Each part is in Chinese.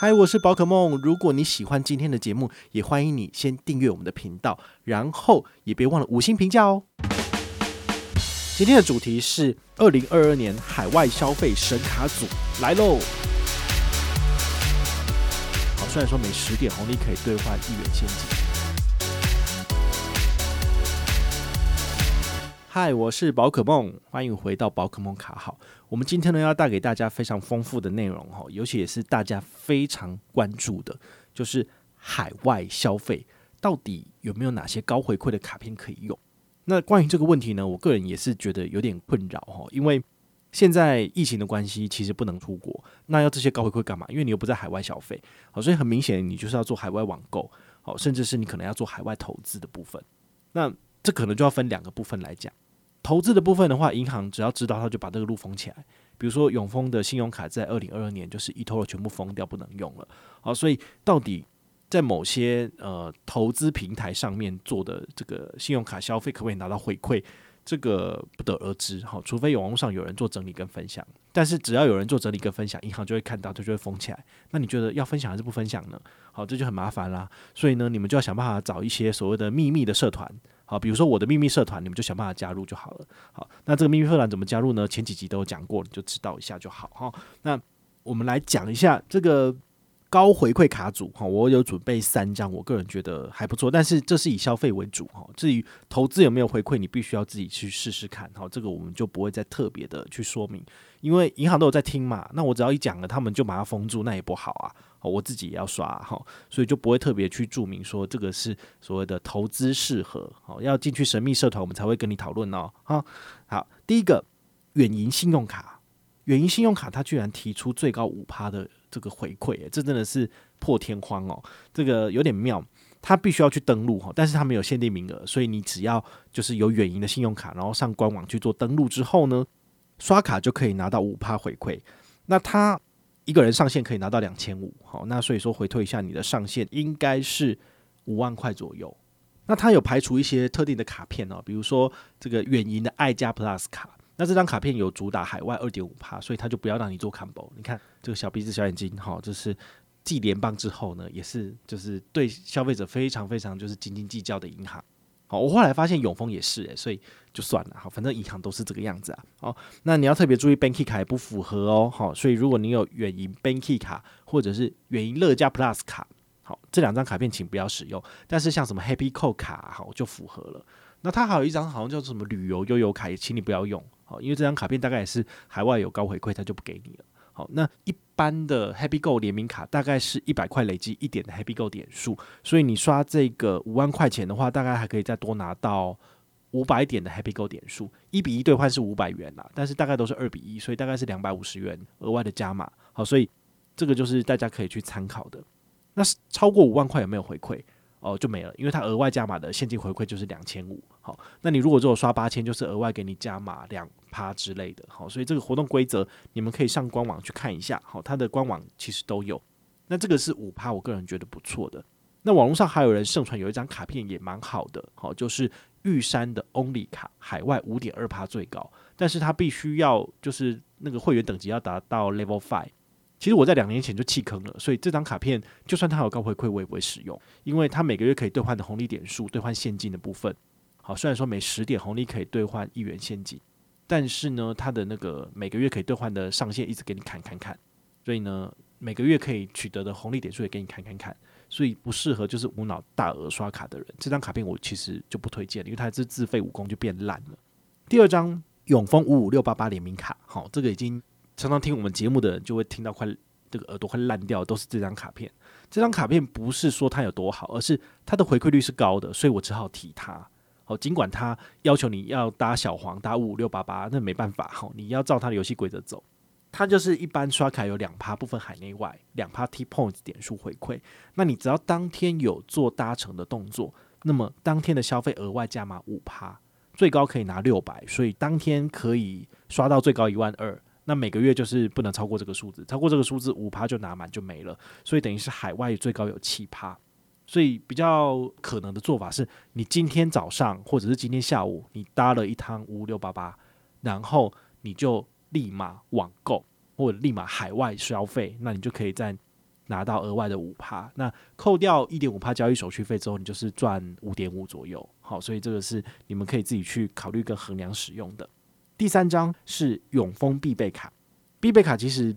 嗨，我是宝可梦。如果你喜欢今天的节目，也欢迎你先订阅我们的频道，然后也别忘了五星评价哦。今天的主题是二零二二年海外消费神卡组来喽。好，虽然说每十点红利可以兑换一元现金。嗨，我是宝可梦，欢迎回到宝可梦卡好。我们今天呢要带给大家非常丰富的内容哈，尤其也是大家非常关注的，就是海外消费到底有没有哪些高回馈的卡片可以用？那关于这个问题呢，我个人也是觉得有点困扰哈，因为现在疫情的关系，其实不能出国，那要这些高回馈干嘛？因为你又不在海外消费，好，所以很明显你就是要做海外网购，好，甚至是你可能要做海外投资的部分。那这可能就要分两个部分来讲。投资的部分的话，银行只要知道，他就把这个路封起来。比如说永丰的信用卡在二零二二年就是 eToro 全部封掉，不能用了。好，所以到底在某些呃投资平台上面做的这个信用卡消费，可不可以拿到回馈？这个不得而知。好，除非有网络上有人做整理跟分享。但是只要有人做整理跟分享，银行就会看到，它就会封起来。那你觉得要分享还是不分享呢？好，这就很麻烦啦。所以呢，你们就要想办法找一些所谓的秘密的社团。好，比如说我的秘密社团，你们就想办法加入就好了。好，那这个秘密社团怎么加入呢？前几集都有讲过，你就知道一下就好哈。那我们来讲一下这个高回馈卡组哈，我有准备三张，我个人觉得还不错，但是这是以消费为主哈。至于投资有没有回馈，你必须要自己去试试看。哈，这个我们就不会再特别的去说明，因为银行都有在听嘛。那我只要一讲了，他们就把它封住，那也不好啊。我自己也要刷哈，所以就不会特别去注明说这个是所谓的投资适合。好，要进去神秘社团，我们才会跟你讨论哦。哈，好，第一个远银信用卡，远银信用卡它居然提出最高五趴的这个回馈，这真的是破天荒哦。这个有点妙，它必须要去登录哈，但是它没有限定名额，所以你只要就是有远银的信用卡，然后上官网去做登录之后呢，刷卡就可以拿到五趴回馈。那他。一个人上限可以拿到两千五，好，那所以说回退一下，你的上限应该是五万块左右。那他有排除一些特定的卡片哦，比如说这个远银的爱家 Plus 卡，那这张卡片有主打海外二点五趴，所以它就不要让你做 combo。你看这个小鼻子小眼睛，哈，就是继联邦之后呢，也是就是对消费者非常非常就是斤斤计较的银行。好，我后来发现永丰也是诶，所以就算了。好，反正银行都是这个样子啊。好，那你要特别注意，Banky 卡也不符合哦。好，所以如果你有远银 Banky 卡或者是远银乐加 Plus 卡，好，这两张卡片请不要使用。但是像什么 Happy Co 卡，好就符合了。那它还有一张好像叫做什么旅游悠游卡，也请你不要用。好，因为这张卡片大概也是海外有高回馈，它就不给你了。好，那一般的 Happy Go 联名卡大概是一百块累积一点的 Happy Go 点数，所以你刷这个五万块钱的话，大概还可以再多拿到五百点的 Happy Go 点数。一比一兑换是五百元啦，但是大概都是二比一，所以大概是两百五十元额外的加码。好，所以这个就是大家可以去参考的。那超过五万块有没有回馈？哦，就没了，因为它额外加码的现金回馈就是两千五。好，那你如果只有刷八千，就是额外给你加码两趴之类的。好，所以这个活动规则你们可以上官网去看一下。好，它的官网其实都有。那这个是五趴，我个人觉得不错的。那网络上还有人盛传有一张卡片也蛮好的，好，就是玉山的 Only 卡，海外五点二趴最高，但是它必须要就是那个会员等级要达到 Level Five。其实我在两年前就弃坑了，所以这张卡片就算它有高回馈，我也不会使用，因为它每个月可以兑换的红利点数，兑换现金的部分，好，虽然说每十点红利可以兑换一元现金，但是呢，它的那个每个月可以兑换的上限一直给你砍砍砍，所以呢，每个月可以取得的红利点数也给你砍砍砍，所以不适合就是无脑大额刷卡的人，这张卡片我其实就不推荐，因为它是自费武功就变烂了。第二张永丰五五六八八联名卡，好，这个已经。常常听我们节目的人就会听到快这个耳朵快烂掉，都是这张卡片。这张卡片不是说它有多好，而是它的回馈率是高的，所以我只好提它。好，尽管它要求你要搭小黄搭五五六八八，那没办法，好，你要照它的游戏规则走。它就是一般刷卡有两趴部分海内外，两趴 T Points 点数回馈。那你只要当天有做搭乘的动作，那么当天的消费额外加码五趴，最高可以拿六百，所以当天可以刷到最高一万二。那每个月就是不能超过这个数字，超过这个数字五趴就拿满就没了，所以等于是海外最高有七趴，所以比较可能的做法是，你今天早上或者是今天下午你搭了一趟五六八八，然后你就立马网购或者立马海外消费，那你就可以再拿到额外的五趴。那扣掉一点五趴交易手续费之后，你就是赚五点五左右。好，所以这个是你们可以自己去考虑跟衡量使用的。第三张是永丰必备卡，必备卡其实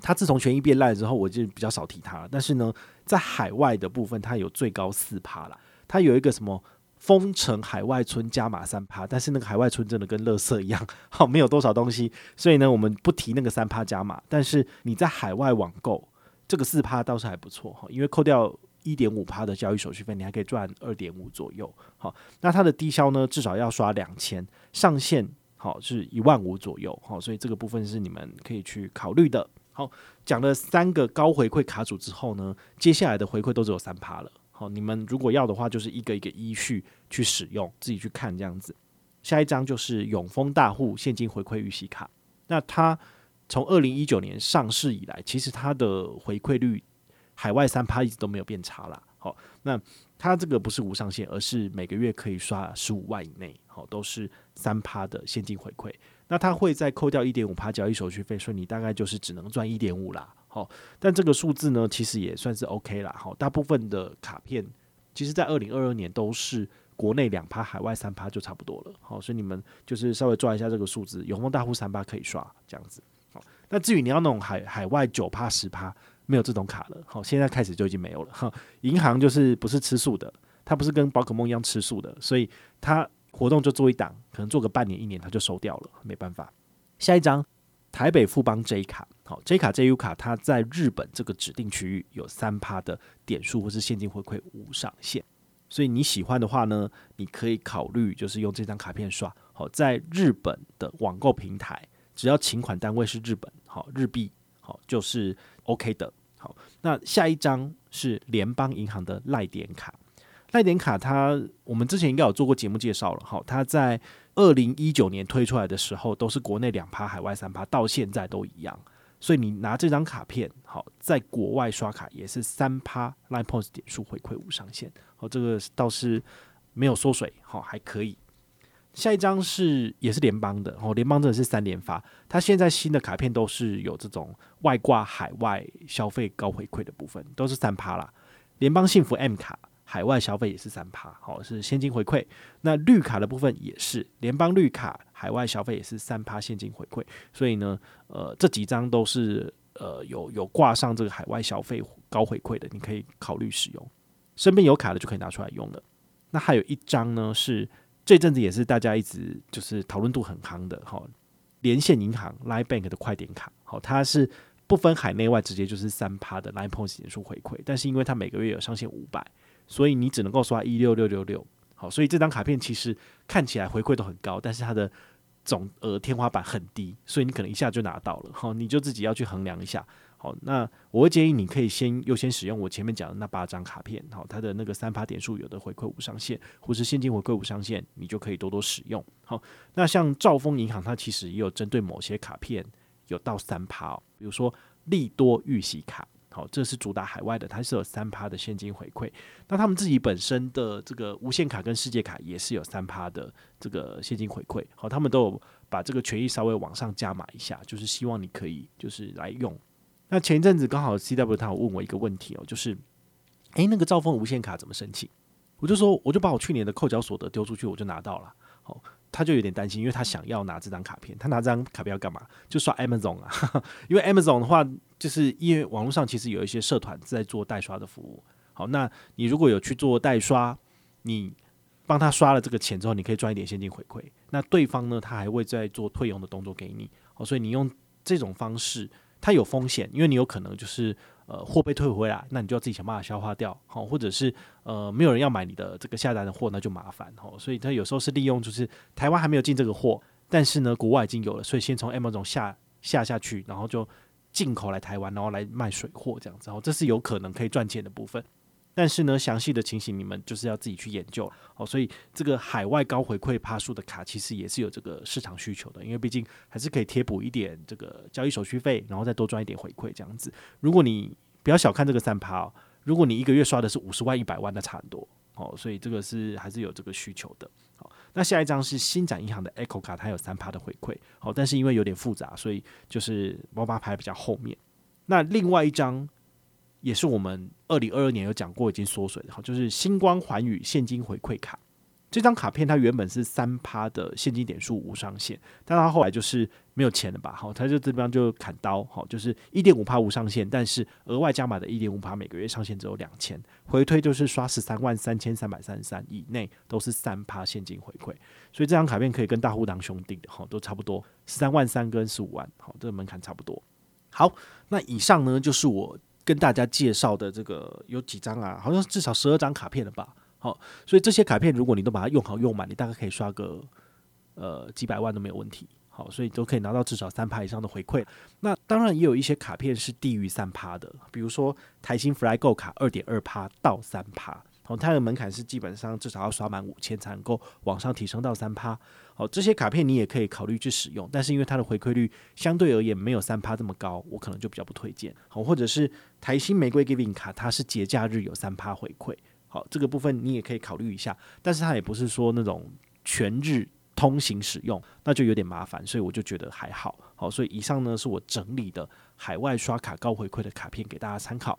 它自从权益变烂之后，我就比较少提它了。但是呢，在海外的部分，它有最高四趴啦。它有一个什么丰城海外村加码三趴，但是那个海外村真的跟垃圾一样，好，没有多少东西，所以呢，我们不提那个三趴加码。但是你在海外网购，这个四趴倒是还不错哈，因为扣掉一点五趴的交易手续费，你还可以赚二点五左右。好，那它的低消呢，至少要刷两千，上限好是一万五左右。好，所以这个部分是你们可以去考虑的。好，讲了三个高回馈卡组之后呢，接下来的回馈都只有三趴了。好，你们如果要的话，就是一个一个依序去使用，自己去看这样子。下一张就是永丰大户现金回馈预习卡，那它从二零一九年上市以来，其实它的回馈率海外三趴一直都没有变差啦。好，那它这个不是无上限，而是每个月可以刷十五万以内，好，都是三趴的现金回馈。那它会再扣掉一点五趴交易手续费，所以你大概就是只能赚一点五啦。好，但这个数字呢，其实也算是 OK 啦。好，大部分的卡片，其实在二零二二年都是国内两趴，海外三趴就差不多了。好，所以你们就是稍微抓一下这个数字，永丰大户三趴可以刷这样子。好，那至于你要那种海海外九趴十趴，没有这种卡了。好，现在开始就已经没有了。哈，银行就是不是吃素的，它不是跟宝可梦一样吃素的，所以它活动就做一档，可能做个半年一年，它就收掉了，没办法。下一张。台北富邦 J 卡，好，J 卡 JU 卡，它在日本这个指定区域有三趴的点数或是现金回馈无上限，所以你喜欢的话呢，你可以考虑就是用这张卡片刷，好，在日本的网购平台，只要请款单位是日本，好，日币，好，就是 OK 的，好，那下一张是联邦银行的赖点卡。赖点卡它，我们之前应该有做过节目介绍了，哈，它在二零一九年推出来的时候，都是国内两趴，海外三趴，到现在都一样。所以你拿这张卡片，好，在国外刷卡也是三趴 Line Points 点数回馈无上限，好，这个倒是没有缩水，好，还可以。下一张是也是联邦的，哦，联邦真的是三连发，它现在新的卡片都是有这种外挂海外消费高回馈的部分，都是三趴啦。联邦幸福 M 卡。海外消费也是三趴，好，是现金回馈。那绿卡的部分也是联邦绿卡，海外消费也是三趴现金回馈。所以呢，呃，这几张都是呃有有挂上这个海外消费高回馈的，你可以考虑使用。身边有卡的就可以拿出来用了。那还有一张呢，是这阵子也是大家一直就是讨论度很夯的，哈，连线银行 Line Bank 的快点卡，好，它是不分海内外，直接就是三趴的 Line Points 点数回馈。但是因为它每个月有上限五百。所以你只能够刷一六六六六，好，所以这张卡片其实看起来回馈都很高，但是它的总额天花板很低，所以你可能一下就拿到了，好，你就自己要去衡量一下，好，那我会建议你可以先优先使用我前面讲的那八张卡片，好，它的那个三趴点数有的回馈无上限，或是现金回馈无上限，你就可以多多使用，好，那像兆丰银行，它其实也有针对某些卡片有到三趴哦，比如说利多预习卡。好，这是主打海外的，它是有三趴的现金回馈。那他们自己本身的这个无限卡跟世界卡也是有三趴的这个现金回馈。好，他们都有把这个权益稍微往上加码一下，就是希望你可以就是来用。那前一阵子刚好 CW 他有问我一个问题哦，就是诶、那个兆丰无限卡怎么申请？我就说，我就把我去年的扣缴所得丢出去，我就拿到了。好。他就有点担心，因为他想要拿这张卡片，他拿这张卡片要干嘛？就刷 Amazon 啊，因为 Amazon 的话，就是因为网络上其实有一些社团在做代刷的服务。好，那你如果有去做代刷，你帮他刷了这个钱之后，你可以赚一点现金回馈。那对方呢，他还会再做退佣的动作给你。好，所以你用这种方式，它有风险，因为你有可能就是。呃，货被退回来，那你就要自己想办法消化掉，好，或者是呃，没有人要买你的这个下单的货，那就麻烦，好，所以他有时候是利用就是台湾还没有进这个货，但是呢，国外已经有了，所以先从 Amazon 下下下去，然后就进口来台湾，然后来卖水货这样子，哦，这是有可能可以赚钱的部分。但是呢，详细的情形你们就是要自己去研究哦。所以这个海外高回馈趴数的卡，其实也是有这个市场需求的，因为毕竟还是可以贴补一点这个交易手续费，然后再多赚一点回馈这样子。如果你不要小看这个三趴哦，如果你一个月刷的是五十万、一百万，那差很多哦。所以这个是还是有这个需求的。好，那下一张是新展银行的 Echo 卡，它有三趴的回馈。好，但是因为有点复杂，所以就是我把它排比较后面。那另外一张。也是我们二零二二年有讲过已经缩水的哈，就是星光环宇现金回馈卡。这张卡片它原本是三趴的现金点数无上限，但它后来就是没有钱了吧？好，它就这边就砍刀，好，就是一点五趴无上限，但是额外加码的一点五趴每个月上限只有两千，回推就是刷十三万三千三百三十三以内都是三趴现金回馈，所以这张卡片可以跟大户当兄弟的，哈，都差不多十三万三跟十五万，好，这个门槛差不多。好，那以上呢就是我跟大家介绍的这个有几张啊，好像至少十二张卡片了吧。好，所以这些卡片，如果你都把它用好用满，你大概可以刷个呃几百万都没有问题。好，所以都可以拿到至少三趴以上的回馈。那当然也有一些卡片是低于三趴的，比如说台新 Flygo 卡二点二趴到三趴。好，它的门槛是基本上至少要刷满五千才能够往上提升到三趴。好，这些卡片你也可以考虑去使用，但是因为它的回馈率相对而言没有三趴这么高，我可能就比较不推荐。好，或者是台新玫瑰 Giving 卡，它是节假日有三趴回馈。好，这个部分你也可以考虑一下，但是它也不是说那种全日通行使用，那就有点麻烦，所以我就觉得还好。好，所以以上呢是我整理的海外刷卡高回馈的卡片给大家参考。